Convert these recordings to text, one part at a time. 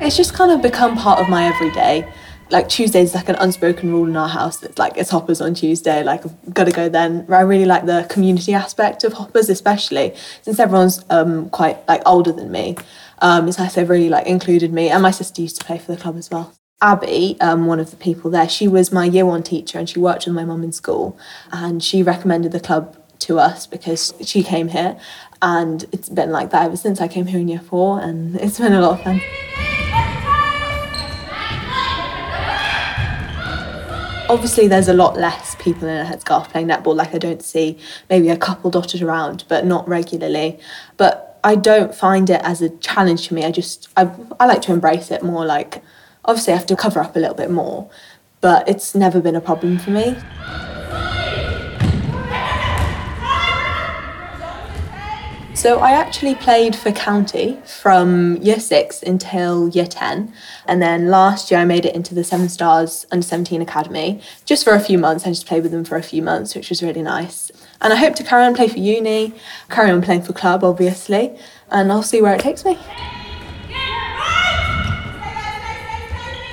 it's just kind of become part of my everyday. Like Tuesdays like an unspoken rule in our house. It's like it's hoppers on Tuesday. Like I've got to go then. I really like the community aspect of hoppers, especially since everyone's um, quite like older than me. Um, it's nice they've really like included me, and my sister used to play for the club as well. Abby, um, one of the people there, she was my year one teacher and she worked with my mum in school. And she recommended the club to us because she came here. And it's been like that ever since I came here in year four, and it's been a lot of fun. Obviously, there's a lot less people in a headscarf playing netball. Like, I don't see maybe a couple dotted around, but not regularly. But I don't find it as a challenge to me. I just, I, I like to embrace it more like, obviously, I have to cover up a little bit more, but it's never been a problem for me. So I actually played for county from year six until year 10. And then last year I made it into the Severn Stars Under 17 Academy just for a few months. I just played with them for a few months, which was really nice. And I hope to carry on playing for uni, carry on playing for club, obviously, and I'll see where it takes me.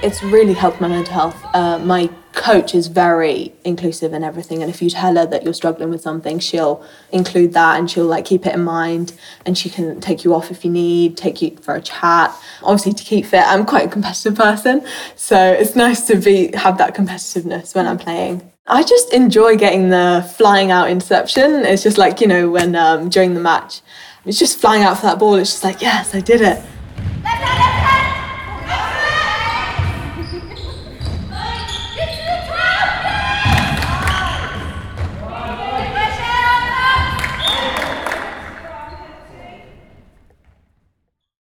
It's really helped my mental health. Uh, my coach is very inclusive and everything and if you tell her that you're struggling with something she'll include that and she'll like keep it in mind and she can take you off if you need take you for a chat. Obviously to keep fit i'm quite a competitive person so it's nice to be have that competitiveness when i'm playing. I just enjoy getting the flying out interception. It's just like you know when um, during the match it's just flying out for that ball it's just like yes i did it